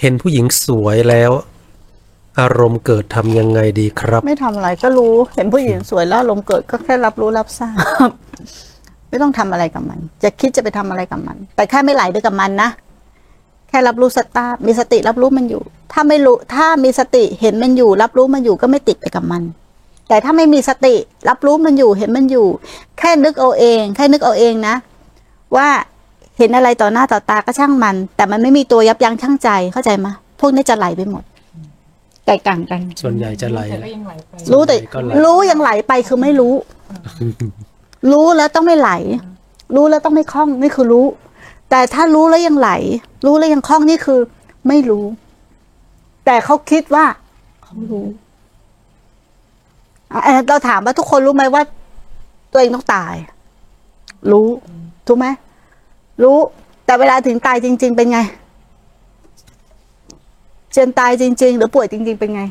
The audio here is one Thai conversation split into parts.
เห็นผู้หญิงสวยแล้ว อารมณ์เกิดทำยังไงดีครับ ไม่ทำอะไรก็รู้ เห็นผู้หญิงสวยแล้วลมณ์เกิดก็แค่รับรู้รับทราบ ไม่ต้องทำอะไรกับมัน จะคิดจะไปทำอะไรกับมัน แต่แค่ไม่ไหลไปกับมันนะ แค่รับรู้สตามีสติรับรู้มันอยู่ ถ้าไม่รู้ ถ้ามีสติเห็นมันอยู่ รับรู้มันอยู่ก็ไม่ติดไปกับมัน แต่ถ้าไม่มีสติ รับรู้มันอยู่ เห็นมันอยู่ แค่นึกเอาเอง แค่นึกเอาเองนะ ว่า เห็นอะไรต่อหน้าต่อตาก็ช่างมัน แต่มันไม่มีตัวยับยั้งชั่งใจเข้าใจไหมพวกนี้จะไหลไปหมดไก่กังกัน ส่วนใหญ่จะไหลแต่ก็ยังไหลไปรู้แต่ก็ไหลรู้ยังไหลไปคือไม่รู้ รู้แล้วต้องไม่ไหล รู้แล้วต้องไม่คล่องนี่คือรู้ แต่ถ้ารู้แล้วยังไหล รู้แล้วยังคล่องนี่คือ ไม่รู้ แต่เขาคิดว่าเขารู้อะอะเราถามว่าทุกคนรู้ไหมว่า ตัวเองต้องตาย รู้ถูกไหม รู้ แต่เวลาถึงตายจริง ๆ เป็นไงเจนตายจริง ๆ หรือป่วยจริง ๆ เป็นไง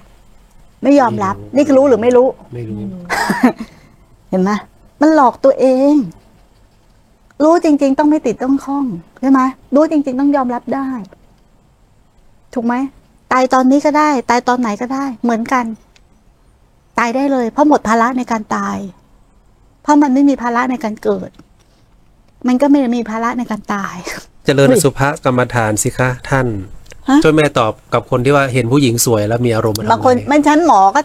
ไม่ยอมรับ นี่คือรู้หรือไม่รู้ ไม่รู้ เห็นไหมมันหลอกตัวเอง รู้จริง ๆ ต้องไม่ติดต้องคล้องใช่ไหมรู้จริง ๆ ต้องยอมรับได้ ถูกไหมตายตอนนี้ก็ได้ ตายตอนไหนก็ได้ เหมือนกัน ตายได้เลย เพราะหมดภาระในการตาย เพราะมันไม่มีภาระในการเกิด มันก็ไม่ได้มีภาระในการตาย เจริญอสุภกรรมฐานสิคะท่านฮะช่วยแม่ตอบกับคนที่ว่าเห็นผู้หญิงสวยแล้วมีอารมณ์บางคนทำไงไม่ชั้นหมอก็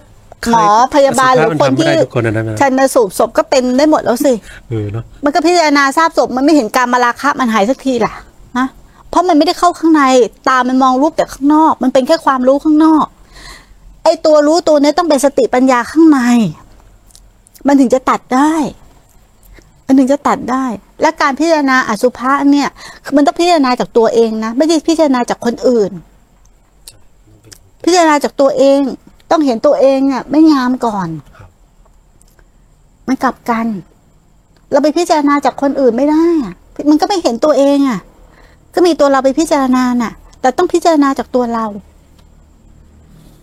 หมอพยาบาลหรือสุคภนมัทำไม่ที่ได้ทุกคนนะนะชันสูบศพก็เป็นได้หมดแล้วสิเออเนาะมันก็พิจารณาทราบศพมันไม่เห็นการมาราคะมันหายสักทีล่ะนะเพราะมันไม่ได้เข้าข้างในตามันมองรูปแต่ข้างนอก มันเป็นแค่ความรู้ข้างนอก ไอ้ตัวรู้ตัวนี้ต้องเป็นสติปัญญาข้างใน มันถึงจะตัดได้ มันถึงจะตัดได้ และการพิจารณาอสุภะเนี่ยคือมันต้องพิจารณาจากตัวเองนะ ไม่ใช่พิจารณาจากคนอื่น พิจารณาจากตัวเอง ต้องเห็นตัวเองอะไม่งามก่อน มันกลับกัน เราไปพิจารณาจากคนอื่นไม่ได้อะมันก็ไม่เห็นตัวเองอะ ก็มีตัวเราไปพิจารณาน่ะ แต่ต้องพิจารณาจากตัวเรา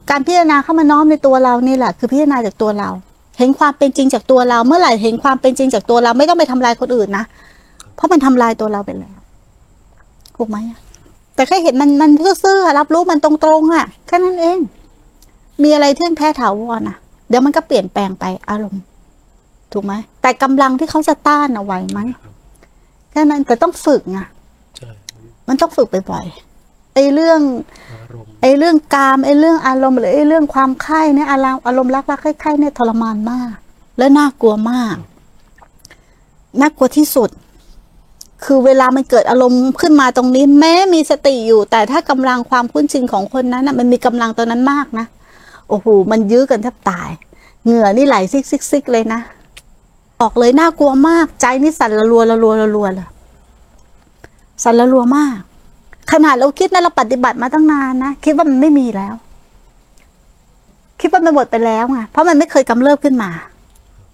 การพิจารณาเข้ามาน้อมในตัวเรานี่แหละ คือพิจารณาจากตัวเรา เห็นความเป็นจริงจากตัวเรา เมื่อไหร่เห็นความเป็นจริงจากตัวเราไม่ต้องไปทำลายคนอื่นนะ เพราะมันทำลายตัวเราไปแล้วถูกไหมอะแต่แค่เห็นมันมันซื่อๆอะรับรู้มันตรงๆอะแค่นั้นเอง มีอะไรเที่ยงแท้ถาวรอะ เดี๋ยวมันก็เปลี่ยนแปลงไปอารมณ์ ถูกไหมแต่กำลังที่เขาจะต้านเอาไว้ไหมแค่นั้นแต่ต้องฝึกไงใช่มันต้องฝึกบ่อยๆไอ้เรื่องอารมณ์ไอ้เรื่องกามไอ้เรื่องอารมณ์หรือไอ้เรื่องความใคร่เนี่ยอารมณ์อารมณ์รักรักใคร่ๆเนี่ยทรมานมาก และน่ากลัวมากน่ากลัวที่สุด คือเวลามันเกิดอารมณ์ขึ้นมาตรงนี้ แม้มีสติอยู่ แต่ถ้ากำลังความคุ้นชินของคนนั้นน่ะมันมีกำลังตัวนั้นมากนะโอ้โหมันยื้อกันแทบตาย เหงื่อนี่ไหลซิกซิกซิกเลยนะออกเลยน่ากลัวมาก ใจนี่สั่นระรัวระรัวระรัวเลยสั่นระรัวมาก ขนาดเราคิดนะเราปฏิบัติมาตั้งนานนะคิดว่ามันไม่มีแล้ว คิดว่ามันหมดไปแล้วไงเพราะมันไม่เคยกำเริบขึ้นมา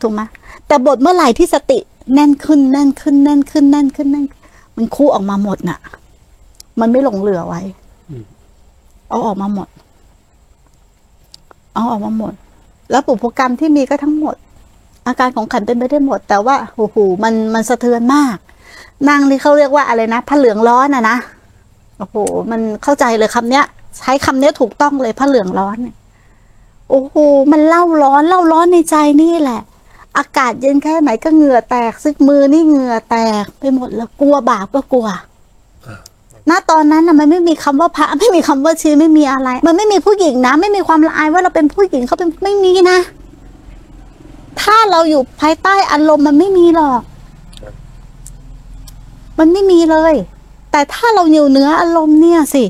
ถูกไหมแต่บทเมื่อไหร่ที่สติแน่นขึ้นแน่นขึ้นแน่นขึ้นแน่นขึ้นแน่นมันคู่ออกมาหมดน่ะ มันไม่หลงเหลือไว้เอาออกมาหมด เอาออกมาหมด แล้วปุพกรรมที่มีก็ทั้งหมด อาการของขันเป็นไปได้หมด แต่ว่าโอ้โหมันมันสะเทือนมากนางนี่เขาเรียกว่าอะไรนะผ้าเหลืองร้อนอะนะ โอ้โห มันเข้าใจเลยคำเนี้ย ใช้คำเนี้ยถูกต้องเลยผ้าเหลืองร้อนเนี่ยโอ้โห มันเล่าร้อน เล่าร้อนในใจนี่แหละ อากาศเย็นแค่ไหนก็เหงื่อแตก ซึกมือนี่เหงื่อแตกไปหมดแล้วกลัวบาปก็กลัวณตอนนั้นนะมันไม่มีคำว่าพระไม่มีคำว่าชีไม่มีอะไร มันไม่มีผู้หญิงนะ ไม่มีความละอายว่าเราเป็นผู้หญิงเขาเป็นไม่มีนะ ถ้าเราอยู่ภายใต้อารมณ์มันไม่มีหรอก มันไม่มีเลย แต่ถ้าเราอยู่เหนืออารมณ์เนี่ยสิ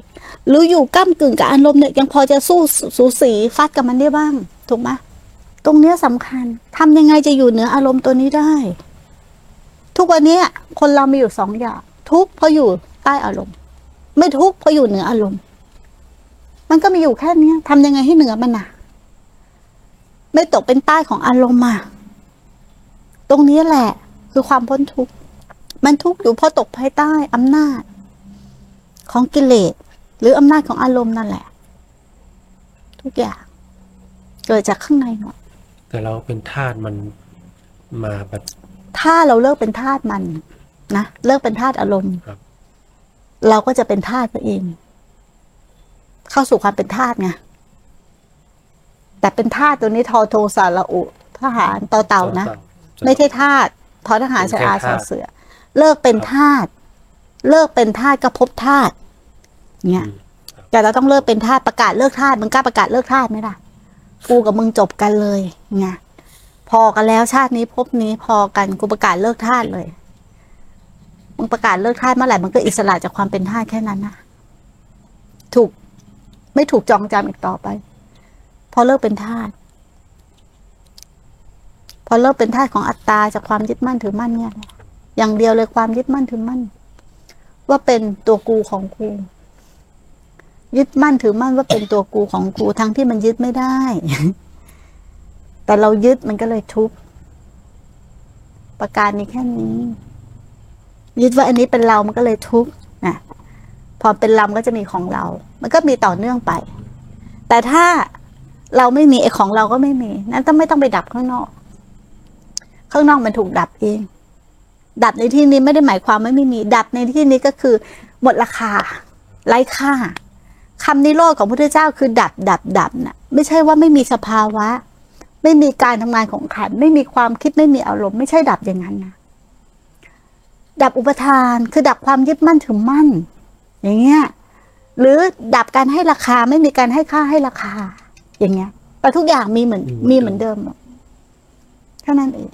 หรืออยู่ก้ากึ่งกับอารมณ์เนี่ยยังพอจะสู้สูสีฟัดกับมันได้บ้าง ถูกไหมตรงเนี้ยสำคัญทำยังไงจะอยู่เหนืออารมณ์ตัวนี้ได้ ทุกวันเนี้ยคนเรามีอยู่สองอย่าง ทุกเพราะอยู่ใต้อารมณ์ ไม่ทุกเพราะอยู่เหนืออารมณ์ มันก็มีอยู่แค่เนี้ยทำยังไงให้เหนือมันน่ะไม่ตกเป็นใต้ของอารมณ์อะตรงนี้แหละ คือความพ้นทุกข์ มันทุกข์อยู่เพราะตกภายใต้อำนาจ ของกิเลสหรืออำนาจของอารมณ์นั่นแหละ ทุกอย่างเกิดจากข้างในหมดแต่เราเป็นทาสมันมาแบบถ้าเราเลิกเป็นทาสมันนะเลิกเป็นทาสอารมณ์ครับ เราก็จะเป็นทาสตัวเอง เข้าสู่ความเป็นทาสไงแต่เป็นทาสตัวนี้ทอโทสาระอุทหารต่อเต่านะ ไม่ใช่ทาสทอทหารเป็นสแค่ระอาทาสสอเสือ เลิกเป็นทาส เลิกเป็นทาสก็พบทาสเนี่ยอืมแต่เราต้องเลิกเป็นทาสประกาศเลิกทาสมึงกล้าประกาศเลิกทาสไหมล่ะกูกับมึงจบกันเลยไงพอกันแล้วชาตินี้พบนี้พอกันกูประกาศเลิกทาสเลยมึงประกาศเลิกทาสเมื่อไหร่มันก็อิสระจากความเป็นทาสแค่นั้นนะถูกไม่ถูกจองจำอีกต่อไป พอเลิกเป็นทาสพอเลิกเป็นทาสของอัตตาจากความยึดมั่นถือมั่นเนี่ยอย่างเดียวเลยความยึดมั่นถือมั่น ว่าเป็นตัวกูของกูยึดมั่นถือมั่นว่าเป็นตัวกูของกูทั้งที่มันยึดไม่ได้ แต่เรายึดมันก็เลยทุกประการนี้แค่นี้ ยึดว่าอันนี้เป็นเรามันก็เลยทุกนะพอเป็นเราก็จะมีของเรา มันก็มีต่อเนื่องไป แต่ถ้าเราไม่มีไอ้ของเราก็ไม่มี นั้นต้องไม่ต้องไปดับข้างนอก ข้างนอกมันถูกดับเอง ดับในที่นี้ไม่ได้หมายความว่าไม่มี ดับในที่นี้ก็คือหมดราคาไร้ค่าคำนิโรธของพระพุทธเจ้าคือดับดับดับน่ะไม่ใช่ว่าไม่มีสภาวะ ไม่มีการทำงานของขันธ์ไม่มีความคิดไม่มีอารมณ์ไม่ใช่ดับอย่างนั้นนะดับอุปทานคือดับความยึดมั่นถือมั่น อย่างเงี้ยหรือดับการให้ราคาไม่มีการให้ค่าให้ราคา อย่างเงี้ยแต่ทุกอย่างมีเหมือนอืมมีเหมือนเดิมหมดเท่านั้นเอง